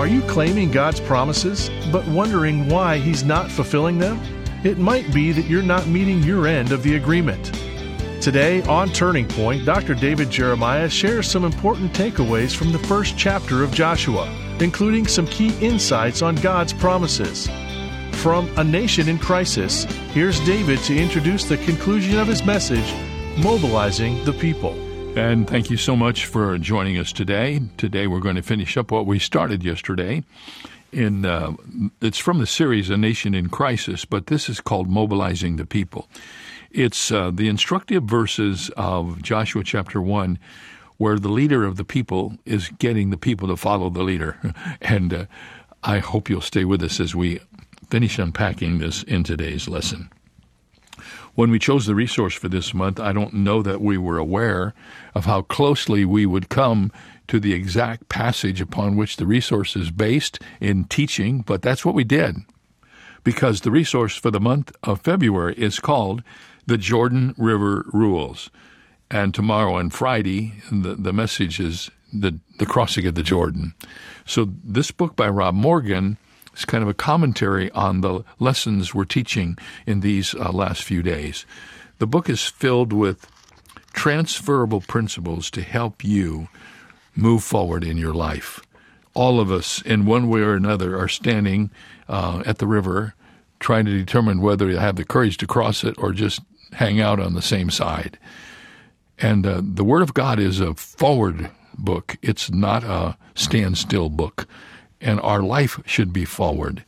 Are you claiming God's promises, but wondering why He's not fulfilling them? It might be that you're not meeting your end of the agreement. Today, on Turning Point, Dr. David Jeremiah shares some important takeaways from the first chapter of Joshua, including some key insights on God's promises. From A Nation in Crisis, here's David to introduce the conclusion of his message Mobilizing the People. And thank you so much for joining us today. Today we're going to finish up what we started yesterday. In uh, it's from the series A Nation in Crisis, but this is called Mobilizing the People. It's uh, the instructive verses of Joshua chapter one, where the leader of the people is getting the people to follow the leader, and uh, I hope you'll stay with us as we finish unpacking this in today's lesson. When we chose the resource for this month, I don't know that we were aware of how closely we would come to the exact passage upon which the resource is based in teaching, but that's what we did. Because the resource for the month of February is called The Jordan River Rules. And tomorrow and Friday, the, the message is the, the crossing of the Jordan. So this book by Rob Morgan it's kind of a commentary on the lessons we're teaching in these uh, last few days. The book is filled with transferable principles to help you move forward in your life. All of us, in one way or another, are standing uh, at the river trying to determine whether to have the courage to cross it or just hang out on the same side. And uh, the Word of God is a forward book, it's not a standstill book and our life should be forward.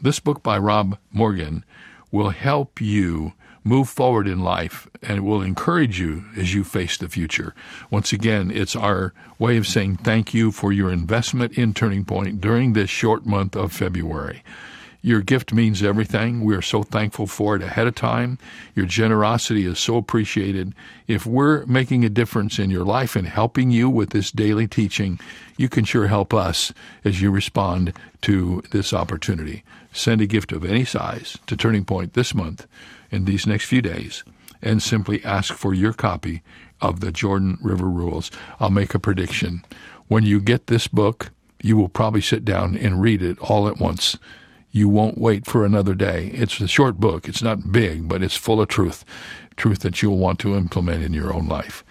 This book by Rob Morgan will help you move forward in life and it will encourage you as you face the future. Once again, it's our way of saying thank you for your investment in Turning Point during this short month of February. Your gift means everything. We are so thankful for it ahead of time. Your generosity is so appreciated. If we're making a difference in your life and helping you with this daily teaching, you can sure help us as you respond to this opportunity. Send a gift of any size to Turning Point this month in these next few days and simply ask for your copy of the Jordan River Rules. I'll make a prediction. When you get this book, you will probably sit down and read it all at once you won't wait for another day. It's a short book. It's not big, but it's full of truth, truth that you'll want to implement in your own life.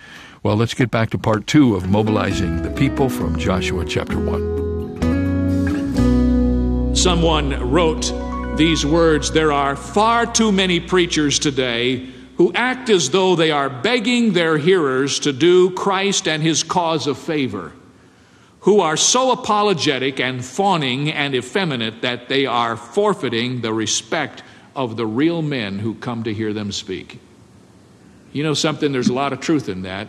Well, let's get back to part two of mobilizing the people from Joshua chapter 1. Someone wrote these words There are far too many preachers today who act as though they are begging their hearers to do Christ and his cause a favor who are so apologetic and fawning and effeminate that they are forfeiting the respect of the real men who come to hear them speak. You know something? There's a lot of truth in that.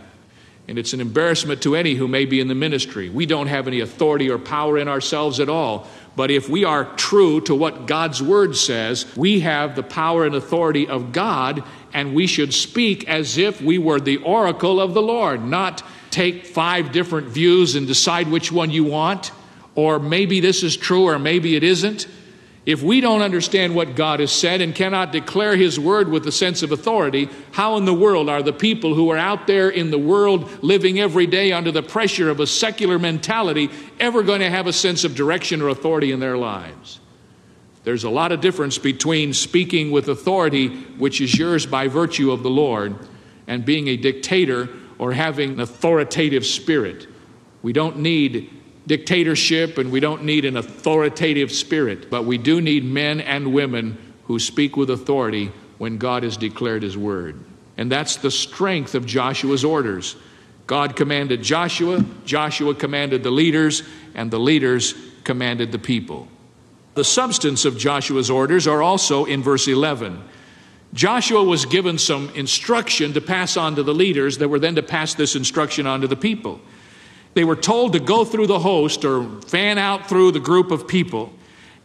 And it's an embarrassment to any who may be in the ministry. We don't have any authority or power in ourselves at all. But if we are true to what God's word says, we have the power and authority of God, and we should speak as if we were the oracle of the Lord, not take five different views and decide which one you want, or maybe this is true or maybe it isn't. If we don't understand what God has said and cannot declare His word with a sense of authority, how in the world are the people who are out there in the world living every day under the pressure of a secular mentality ever going to have a sense of direction or authority in their lives? There's a lot of difference between speaking with authority, which is yours by virtue of the Lord, and being a dictator or having an authoritative spirit. We don't need dictatorship and we don't need an authoritative spirit, but we do need men and women who speak with authority when God has declared his word. And that's the strength of Joshua's orders. God commanded Joshua, Joshua commanded the leaders, and the leaders commanded the people. The substance of Joshua's orders are also in verse 11. Joshua was given some instruction to pass on to the leaders that were then to pass this instruction on to the people. They were told to go through the host or fan out through the group of people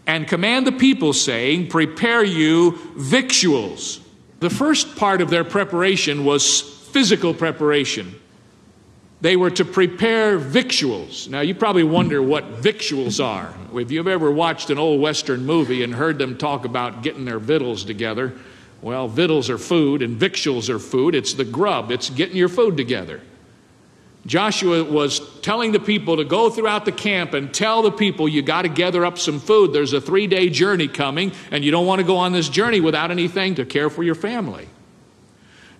and command the people, saying, Prepare you victuals. The first part of their preparation was physical preparation. They were to prepare victuals. Now, you probably wonder what victuals are. If you've ever watched an old Western movie and heard them talk about getting their victuals together, well, victuals are food and victuals are food. It's the grub, it's getting your food together. Joshua was telling the people to go throughout the camp and tell the people you got to gather up some food. There's a three day journey coming, and you don't want to go on this journey without anything to care for your family.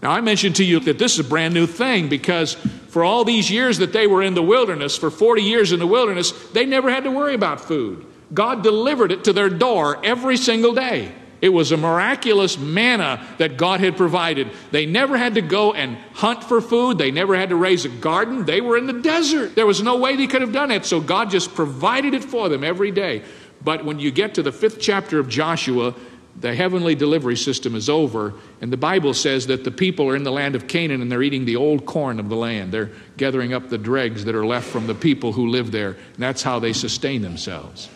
Now, I mentioned to you that this is a brand new thing because for all these years that they were in the wilderness, for 40 years in the wilderness, they never had to worry about food. God delivered it to their door every single day. It was a miraculous manna that God had provided. They never had to go and hunt for food. They never had to raise a garden. They were in the desert. There was no way they could have done it. So God just provided it for them every day. But when you get to the fifth chapter of Joshua, the heavenly delivery system is over, and the Bible says that the people are in the land of Canaan and they're eating the old corn of the land. They're gathering up the dregs that are left from the people who live there, and that's how they sustain themselves.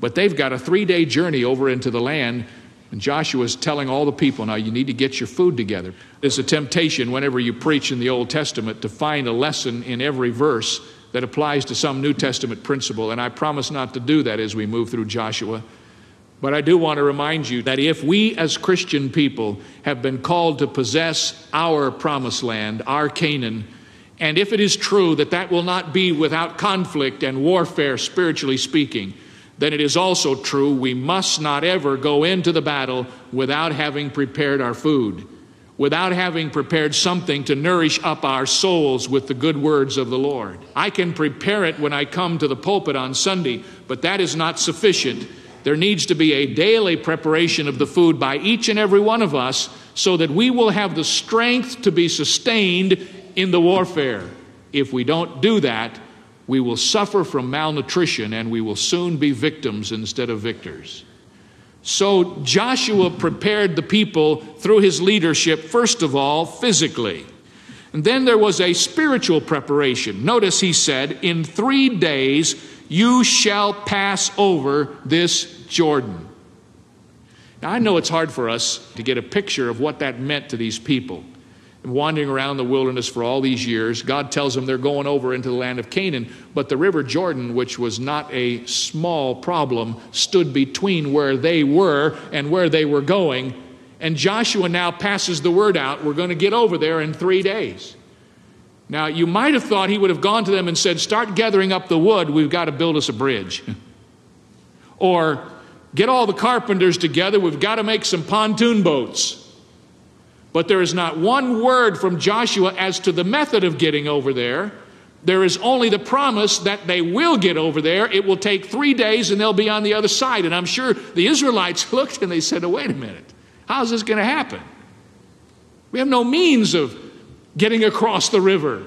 But they've got a three day journey over into the land and Joshua is telling all the people now, you need to get your food together. There's a temptation whenever you preach in the Old Testament to find a lesson in every verse that applies to some New Testament principle. And I promise not to do that as we move through Joshua. But I do want to remind you that if we as Christian people have been called to possess our promised land, our Canaan, and if it is true that that will not be without conflict and warfare, spiritually speaking, then it is also true we must not ever go into the battle without having prepared our food, without having prepared something to nourish up our souls with the good words of the Lord. I can prepare it when I come to the pulpit on Sunday, but that is not sufficient. There needs to be a daily preparation of the food by each and every one of us so that we will have the strength to be sustained in the warfare. If we don't do that, we will suffer from malnutrition and we will soon be victims instead of victors. So Joshua prepared the people through his leadership, first of all, physically. And then there was a spiritual preparation. Notice he said, In three days you shall pass over this Jordan. Now, I know it's hard for us to get a picture of what that meant to these people wandering around the wilderness for all these years. God tells them they're going over into the land of Canaan, but the river Jordan, which was not a small problem, stood between where they were and where they were going. And Joshua now passes the word out we're going to get over there in three days. Now, you might have thought he would have gone to them and said, Start gathering up the wood, we've got to build us a bridge. or, Get all the carpenters together, we've got to make some pontoon boats. But there is not one word from Joshua as to the method of getting over there. There is only the promise that they will get over there. It will take three days and they'll be on the other side. And I'm sure the Israelites looked and they said, oh, wait a minute. How's this going to happen? We have no means of getting across the river.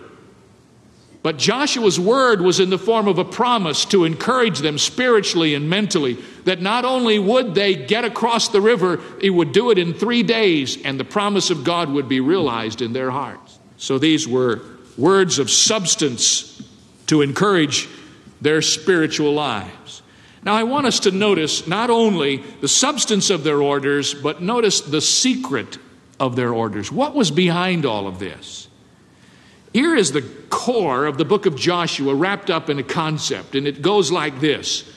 But Joshua's word was in the form of a promise to encourage them spiritually and mentally that not only would they get across the river, he would do it in three days, and the promise of God would be realized in their hearts. So these were words of substance to encourage their spiritual lives. Now, I want us to notice not only the substance of their orders, but notice the secret of their orders. What was behind all of this? Here is the core of the book of Joshua wrapped up in a concept, and it goes like this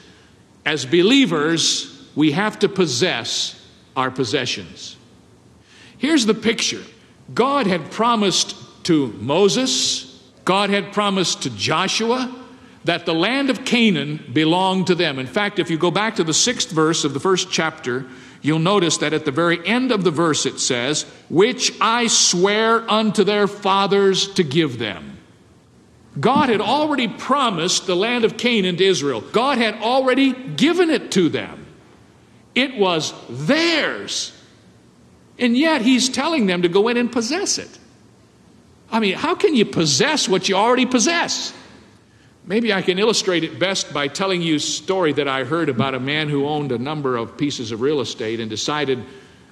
As believers, we have to possess our possessions. Here's the picture God had promised to Moses, God had promised to Joshua that the land of Canaan belonged to them. In fact, if you go back to the sixth verse of the first chapter, you'll notice that at the very end of the verse it says, Which I swear unto their fathers to give them. God had already promised the land of Canaan to Israel, God had already given it to them. It was theirs. And yet he's telling them to go in and possess it. I mean, how can you possess what you already possess? Maybe I can illustrate it best by telling you a story that I heard about a man who owned a number of pieces of real estate and decided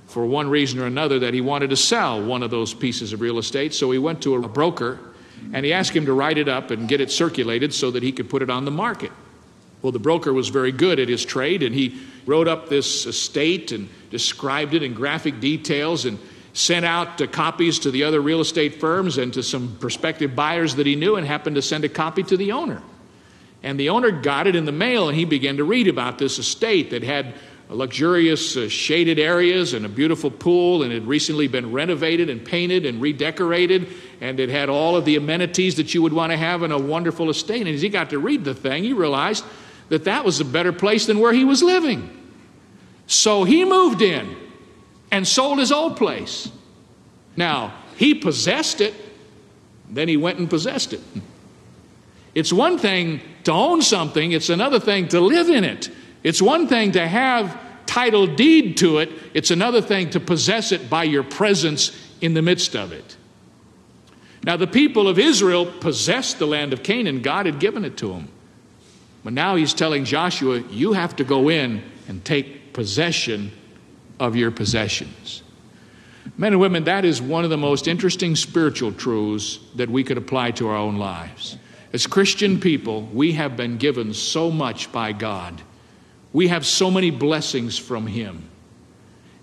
for one reason or another that he wanted to sell one of those pieces of real estate. So he went to a broker and he asked him to write it up and get it circulated so that he could put it on the market. Well, the broker was very good at his trade and he wrote up this estate and described it in graphic details and sent out copies to the other real estate firms and to some prospective buyers that he knew and happened to send a copy to the owner. And the owner got it in the mail and he began to read about this estate that had luxurious uh, shaded areas and a beautiful pool and had recently been renovated and painted and redecorated and it had all of the amenities that you would want to have in a wonderful estate. And as he got to read the thing, he realized that that was a better place than where he was living. So he moved in and sold his old place. Now, he possessed it, then he went and possessed it. It's one thing to own something, it's another thing to live in it. It's one thing to have title deed to it, it's another thing to possess it by your presence in the midst of it. Now, the people of Israel possessed the land of Canaan, God had given it to them. But now he's telling Joshua, you have to go in and take possession of your possessions. Men and women, that is one of the most interesting spiritual truths that we could apply to our own lives. As Christian people, we have been given so much by God. We have so many blessings from Him.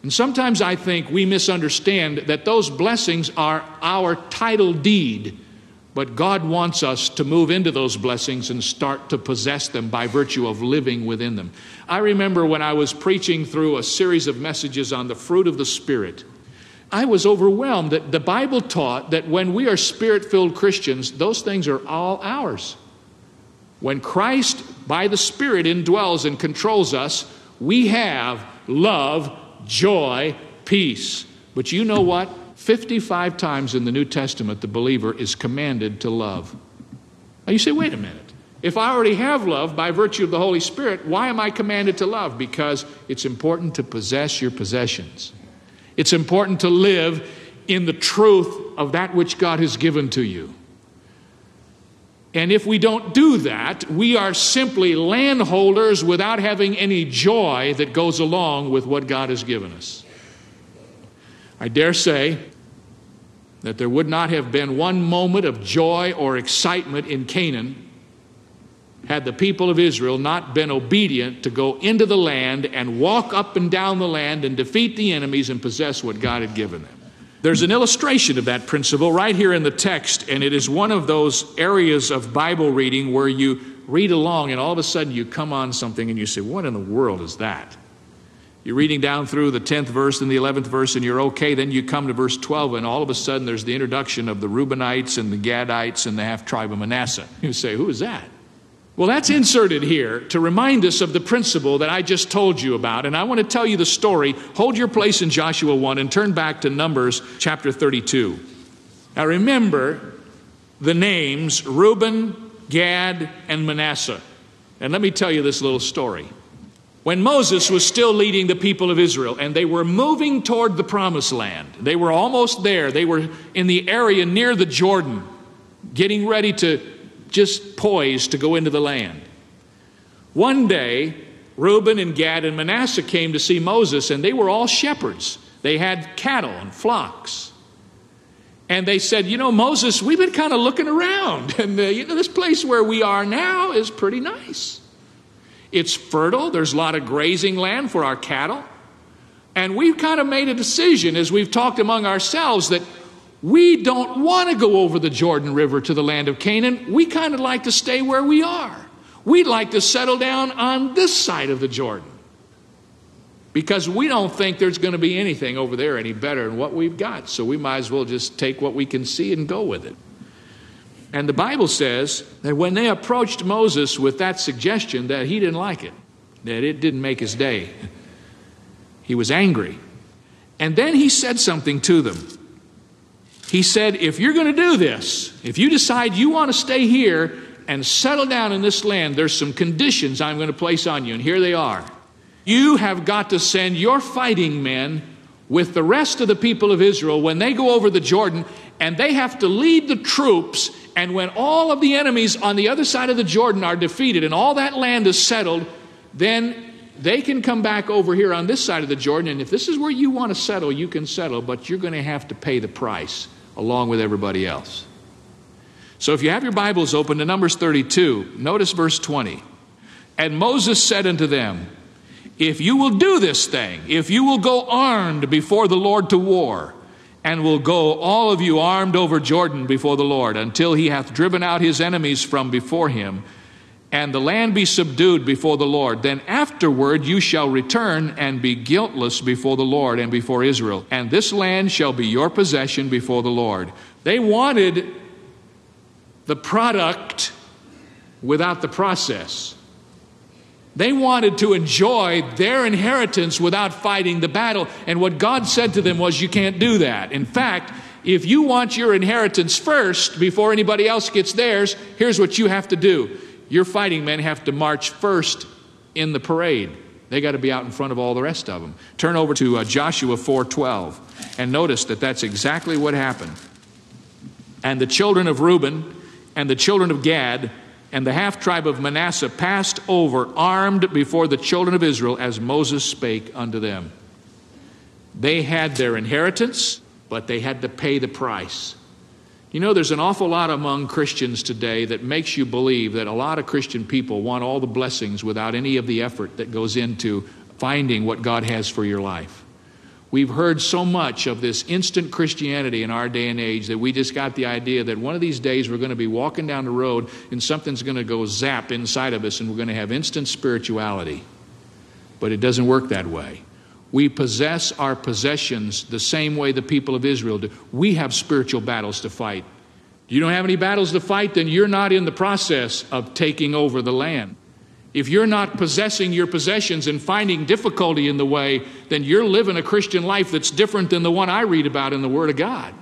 And sometimes I think we misunderstand that those blessings are our title deed, but God wants us to move into those blessings and start to possess them by virtue of living within them. I remember when I was preaching through a series of messages on the fruit of the Spirit. I was overwhelmed that the Bible taught that when we are spirit filled Christians, those things are all ours. When Christ, by the Spirit, indwells and controls us, we have love, joy, peace. But you know what? 55 times in the New Testament, the believer is commanded to love. Now you say, wait a minute. If I already have love by virtue of the Holy Spirit, why am I commanded to love? Because it's important to possess your possessions. It's important to live in the truth of that which God has given to you. And if we don't do that, we are simply landholders without having any joy that goes along with what God has given us. I dare say that there would not have been one moment of joy or excitement in Canaan had the people of Israel not been obedient to go into the land and walk up and down the land and defeat the enemies and possess what God had given them. There's an illustration of that principle right here in the text, and it is one of those areas of Bible reading where you read along and all of a sudden you come on something and you say, What in the world is that? You're reading down through the 10th verse and the 11th verse, and you're okay. Then you come to verse 12, and all of a sudden there's the introduction of the Reubenites and the Gadites and the half tribe of Manasseh. You say, Who is that? Well, that's inserted here to remind us of the principle that I just told you about. And I want to tell you the story. Hold your place in Joshua 1 and turn back to Numbers chapter 32. Now remember the names Reuben, Gad, and Manasseh. And let me tell you this little story. When Moses was still leading the people of Israel and they were moving toward the promised land, they were almost there. They were in the area near the Jordan, getting ready to just poised to go into the land. One day, Reuben and Gad and Manasseh came to see Moses, and they were all shepherds. They had cattle and flocks. And they said, You know, Moses, we've been kind of looking around, and uh, you know, this place where we are now is pretty nice. It's fertile, there's a lot of grazing land for our cattle. And we've kind of made a decision as we've talked among ourselves that we don't want to go over the Jordan River to the land of Canaan. We kind of like to stay where we are. We'd like to settle down on this side of the Jordan because we don't think there's going to be anything over there any better than what we've got. So we might as well just take what we can see and go with it. And the Bible says that when they approached Moses with that suggestion, that he didn't like it, that it didn't make his day. He was angry. And then he said something to them. He said, If you're going to do this, if you decide you want to stay here and settle down in this land, there's some conditions I'm going to place on you, and here they are. You have got to send your fighting men with the rest of the people of Israel when they go over the Jordan, and they have to lead the troops. And when all of the enemies on the other side of the Jordan are defeated and all that land is settled, then they can come back over here on this side of the Jordan. And if this is where you want to settle, you can settle, but you're going to have to pay the price along with everybody else. So if you have your Bibles open to Numbers 32, notice verse 20. And Moses said unto them, If you will do this thing, if you will go armed before the Lord to war, and will go all of you armed over Jordan before the Lord, until he hath driven out his enemies from before him, and the land be subdued before the Lord. Then afterward you shall return and be guiltless before the Lord and before Israel. And this land shall be your possession before the Lord. They wanted the product without the process. They wanted to enjoy their inheritance without fighting the battle. And what God said to them was, You can't do that. In fact, if you want your inheritance first before anybody else gets theirs, here's what you have to do your fighting men have to march first in the parade. They got to be out in front of all the rest of them. Turn over to uh, Joshua 4:12 and notice that that's exactly what happened. And the children of Reuben and the children of Gad and the half tribe of Manasseh passed over armed before the children of Israel as Moses spake unto them. They had their inheritance, but they had to pay the price. You know, there's an awful lot among Christians today that makes you believe that a lot of Christian people want all the blessings without any of the effort that goes into finding what God has for your life. We've heard so much of this instant Christianity in our day and age that we just got the idea that one of these days we're going to be walking down the road and something's going to go zap inside of us and we're going to have instant spirituality. But it doesn't work that way. We possess our possessions the same way the people of Israel do. We have spiritual battles to fight. You don't have any battles to fight, then you're not in the process of taking over the land. If you're not possessing your possessions and finding difficulty in the way, then you're living a Christian life that's different than the one I read about in the Word of God.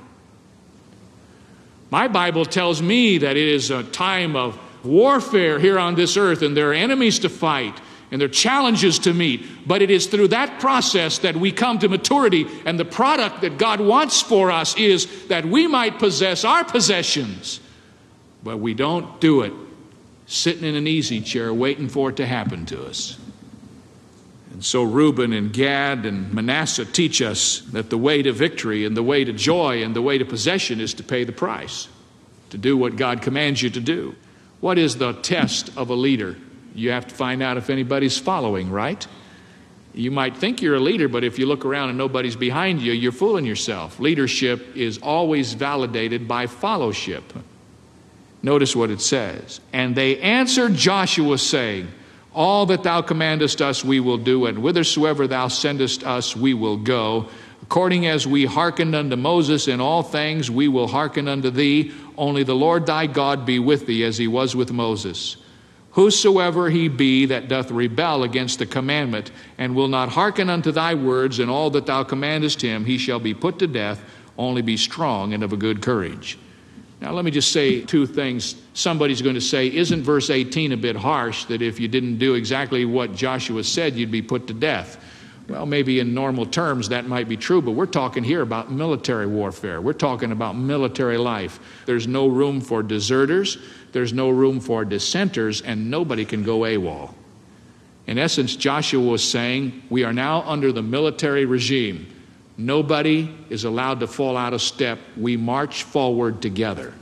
My Bible tells me that it is a time of warfare here on this earth and there are enemies to fight and there are challenges to meet. But it is through that process that we come to maturity, and the product that God wants for us is that we might possess our possessions. But we don't do it sitting in an easy chair waiting for it to happen to us. And so Reuben and Gad and Manasseh teach us that the way to victory and the way to joy and the way to possession is to pay the price, to do what God commands you to do. What is the test of a leader? You have to find out if anybody's following, right? You might think you're a leader, but if you look around and nobody's behind you, you're fooling yourself. Leadership is always validated by fellowship. Notice what it says. And they answered Joshua, saying, All that thou commandest us we will do, and whithersoever thou sendest us we will go. According as we hearkened unto Moses in all things, we will hearken unto thee. Only the Lord thy God be with thee as he was with Moses. Whosoever he be that doth rebel against the commandment, and will not hearken unto thy words and all that thou commandest him, he shall be put to death. Only be strong and of a good courage. Now, let me just say two things. Somebody's going to say, Isn't verse 18 a bit harsh that if you didn't do exactly what Joshua said, you'd be put to death? Well, maybe in normal terms that might be true, but we're talking here about military warfare. We're talking about military life. There's no room for deserters, there's no room for dissenters, and nobody can go AWOL. In essence, Joshua was saying, We are now under the military regime. Nobody is allowed to fall out of step. We march forward together.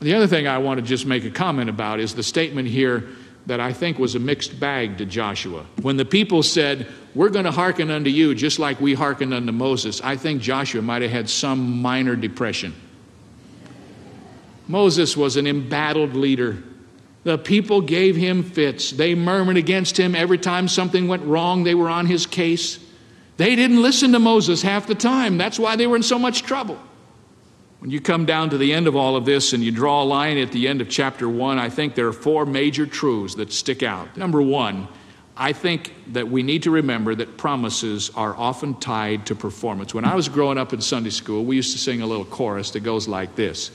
The other thing I want to just make a comment about is the statement here that I think was a mixed bag to Joshua. When the people said, We're going to hearken unto you just like we hearkened unto Moses, I think Joshua might have had some minor depression. Moses was an embattled leader. The people gave him fits. They murmured against him every time something went wrong, they were on his case. They didn't listen to Moses half the time. That's why they were in so much trouble. When you come down to the end of all of this and you draw a line at the end of chapter one, I think there are four major truths that stick out. Number one, I think that we need to remember that promises are often tied to performance. When I was growing up in Sunday school, we used to sing a little chorus that goes like this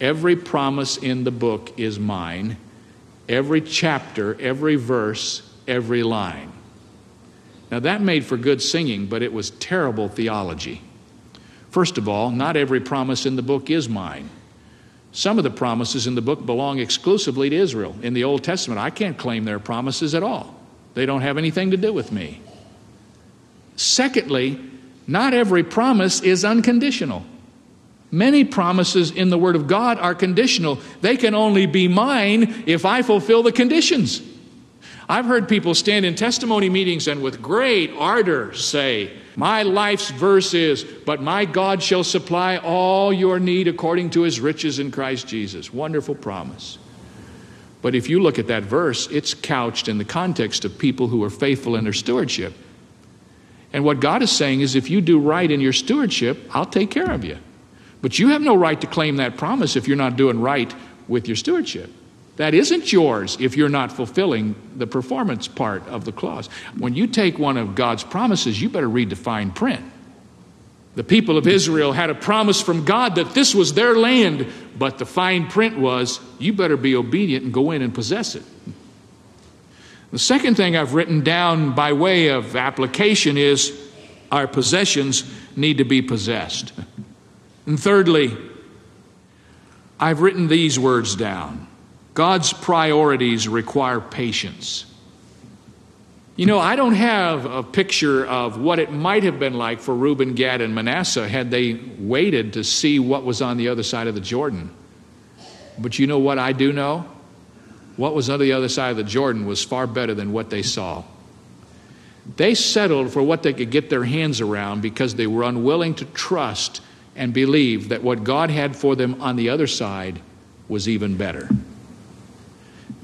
Every promise in the book is mine, every chapter, every verse, every line. Now, that made for good singing, but it was terrible theology. First of all, not every promise in the book is mine. Some of the promises in the book belong exclusively to Israel. In the Old Testament, I can't claim their promises at all, they don't have anything to do with me. Secondly, not every promise is unconditional. Many promises in the Word of God are conditional. They can only be mine if I fulfill the conditions. I've heard people stand in testimony meetings and with great ardor say, My life's verse is, But my God shall supply all your need according to his riches in Christ Jesus. Wonderful promise. But if you look at that verse, it's couched in the context of people who are faithful in their stewardship. And what God is saying is if you do right in your stewardship, I'll take care of you. But you have no right to claim that promise if you're not doing right with your stewardship. That isn't yours if you're not fulfilling the performance part of the clause. When you take one of God's promises, you better read the fine print. The people of Israel had a promise from God that this was their land, but the fine print was you better be obedient and go in and possess it. The second thing I've written down by way of application is our possessions need to be possessed. And thirdly, I've written these words down God's priorities require patience. You know, I don't have a picture of what it might have been like for Reuben, Gad, and Manasseh had they waited to see what was on the other side of the Jordan. But you know what I do know? What was on the other side of the Jordan was far better than what they saw. They settled for what they could get their hands around because they were unwilling to trust and believe that what God had for them on the other side was even better.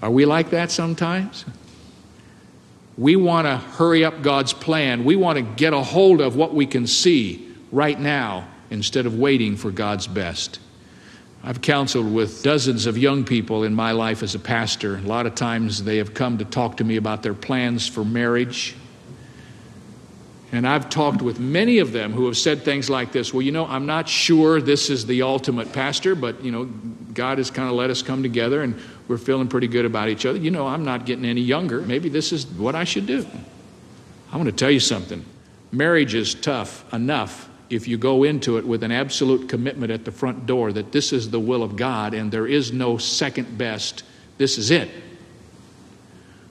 Are we like that sometimes? We want to hurry up God's plan. We want to get a hold of what we can see right now instead of waiting for God's best. I've counseled with dozens of young people in my life as a pastor. A lot of times they have come to talk to me about their plans for marriage. And I've talked with many of them who have said things like this Well, you know, I'm not sure this is the ultimate pastor, but, you know, God has kind of let us come together and we're feeling pretty good about each other. You know, I'm not getting any younger. Maybe this is what I should do. I want to tell you something. Marriage is tough enough if you go into it with an absolute commitment at the front door that this is the will of God and there is no second best, this is it.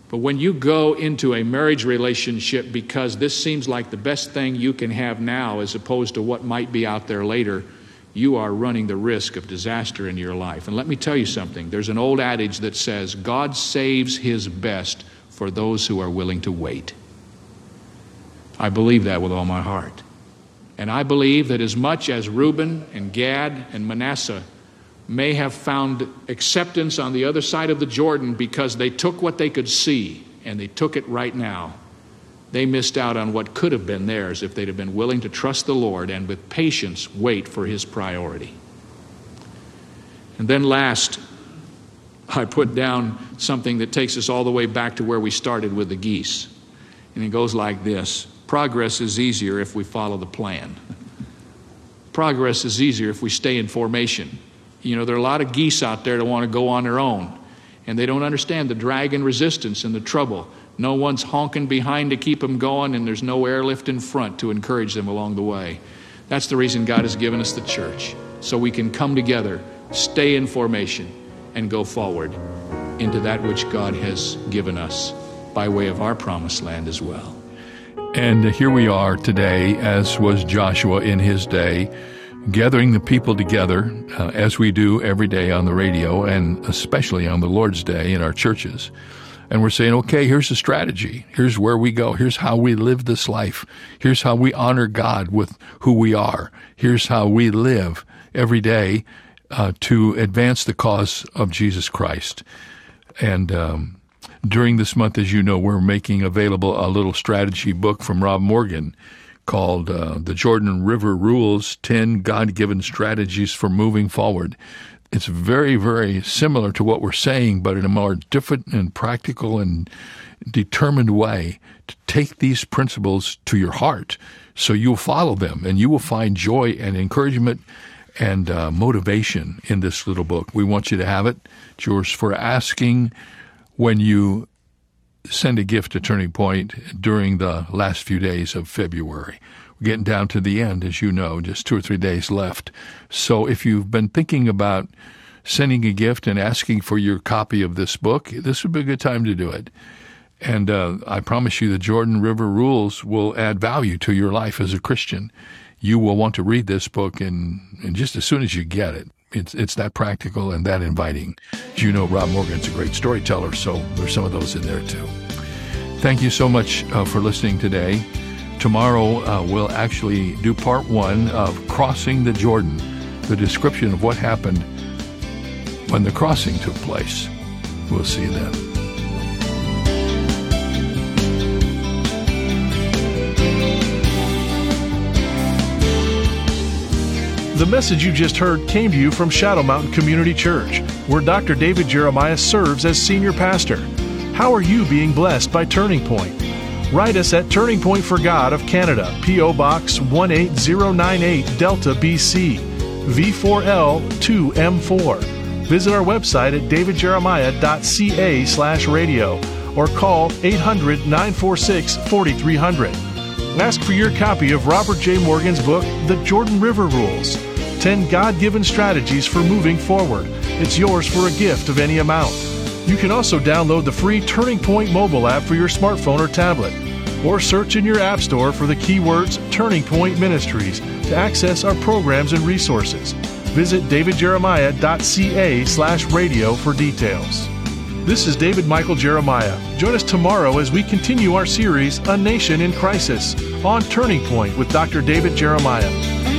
But when you go into a marriage relationship because this seems like the best thing you can have now as opposed to what might be out there later, you are running the risk of disaster in your life. And let me tell you something there's an old adage that says, God saves his best for those who are willing to wait. I believe that with all my heart. And I believe that as much as Reuben and Gad and Manasseh may have found acceptance on the other side of the Jordan because they took what they could see and they took it right now, they missed out on what could have been theirs if they'd have been willing to trust the Lord and with patience wait for His priority. And then, last, I put down something that takes us all the way back to where we started with the geese. And it goes like this Progress is easier if we follow the plan. Progress is easier if we stay in formation. You know, there are a lot of geese out there that want to go on their own, and they don't understand the drag and resistance and the trouble. No one's honking behind to keep them going, and there's no airlift in front to encourage them along the way. That's the reason God has given us the church, so we can come together, stay in formation, and go forward into that which God has given us by way of our promised land as well. And here we are today, as was Joshua in his day, gathering the people together, uh, as we do every day on the radio, and especially on the Lord's Day in our churches and we're saying, okay, here's the strategy. Here's where we go. Here's how we live this life. Here's how we honor God with who we are. Here's how we live every day uh, to advance the cause of Jesus Christ. And um, during this month, as you know, we're making available a little strategy book from Rob Morgan called uh, The Jordan River Rules 10 God Given Strategies for Moving Forward it's very, very similar to what we're saying, but in a more different and practical and determined way to take these principles to your heart so you'll follow them and you will find joy and encouragement and uh, motivation in this little book. We want you to have it. It's yours for asking when you send a gift to Turning Point during the last few days of February. Getting down to the end, as you know, just two or three days left. So if you've been thinking about sending a gift and asking for your copy of this book, this would be a good time to do it. And uh, I promise you, the Jordan River Rules will add value to your life as a Christian. You will want to read this book, and, and just as soon as you get it, it's it's that practical and that inviting. As you know, Rob Morgan's a great storyteller, so there's some of those in there too. Thank you so much uh, for listening today. Tomorrow, uh, we'll actually do part one of Crossing the Jordan, the description of what happened when the crossing took place. We'll see you then. The message you just heard came to you from Shadow Mountain Community Church, where Dr. David Jeremiah serves as senior pastor. How are you being blessed by Turning Point? Write us at Turning Point for God of Canada, P.O. Box 18098, Delta, BC, V4L 2M4. Visit our website at davidjeremiah.ca slash radio or call 800 946 4300. Ask for your copy of Robert J. Morgan's book, The Jordan River Rules 10 God given strategies for moving forward. It's yours for a gift of any amount. You can also download the free Turning Point mobile app for your smartphone or tablet, or search in your App Store for the keywords Turning Point Ministries to access our programs and resources. Visit davidjeremiah.ca slash radio for details. This is David Michael Jeremiah. Join us tomorrow as we continue our series, A Nation in Crisis, on Turning Point with Dr. David Jeremiah.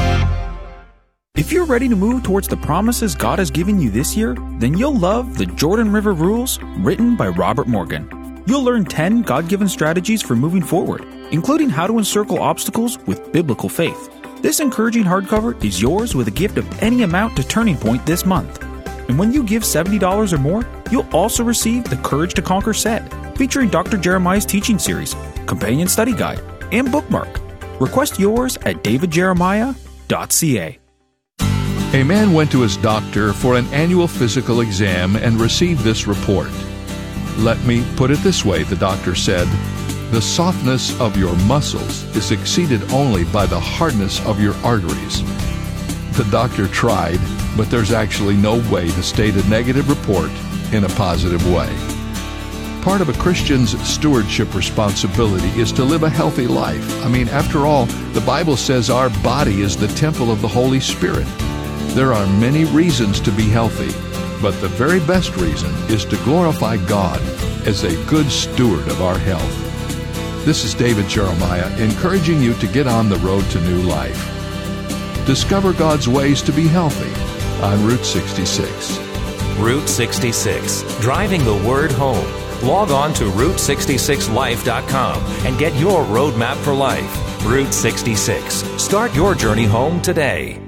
If you're ready to move towards the promises God has given you this year, then you'll love the Jordan River Rules written by Robert Morgan. You'll learn 10 God given strategies for moving forward, including how to encircle obstacles with biblical faith. This encouraging hardcover is yours with a gift of any amount to Turning Point this month. And when you give $70 or more, you'll also receive the Courage to Conquer set, featuring Dr. Jeremiah's teaching series, companion study guide, and bookmark. Request yours at davidjeremiah.ca. A man went to his doctor for an annual physical exam and received this report. Let me put it this way, the doctor said. The softness of your muscles is exceeded only by the hardness of your arteries. The doctor tried, but there's actually no way to state a negative report in a positive way. Part of a Christian's stewardship responsibility is to live a healthy life. I mean, after all, the Bible says our body is the temple of the Holy Spirit. There are many reasons to be healthy, but the very best reason is to glorify God as a good steward of our health. This is David Jeremiah encouraging you to get on the road to new life. Discover God's ways to be healthy on Route 66. Route 66, driving the word home. Log on to Route66Life.com and get your roadmap for life. Route 66. Start your journey home today.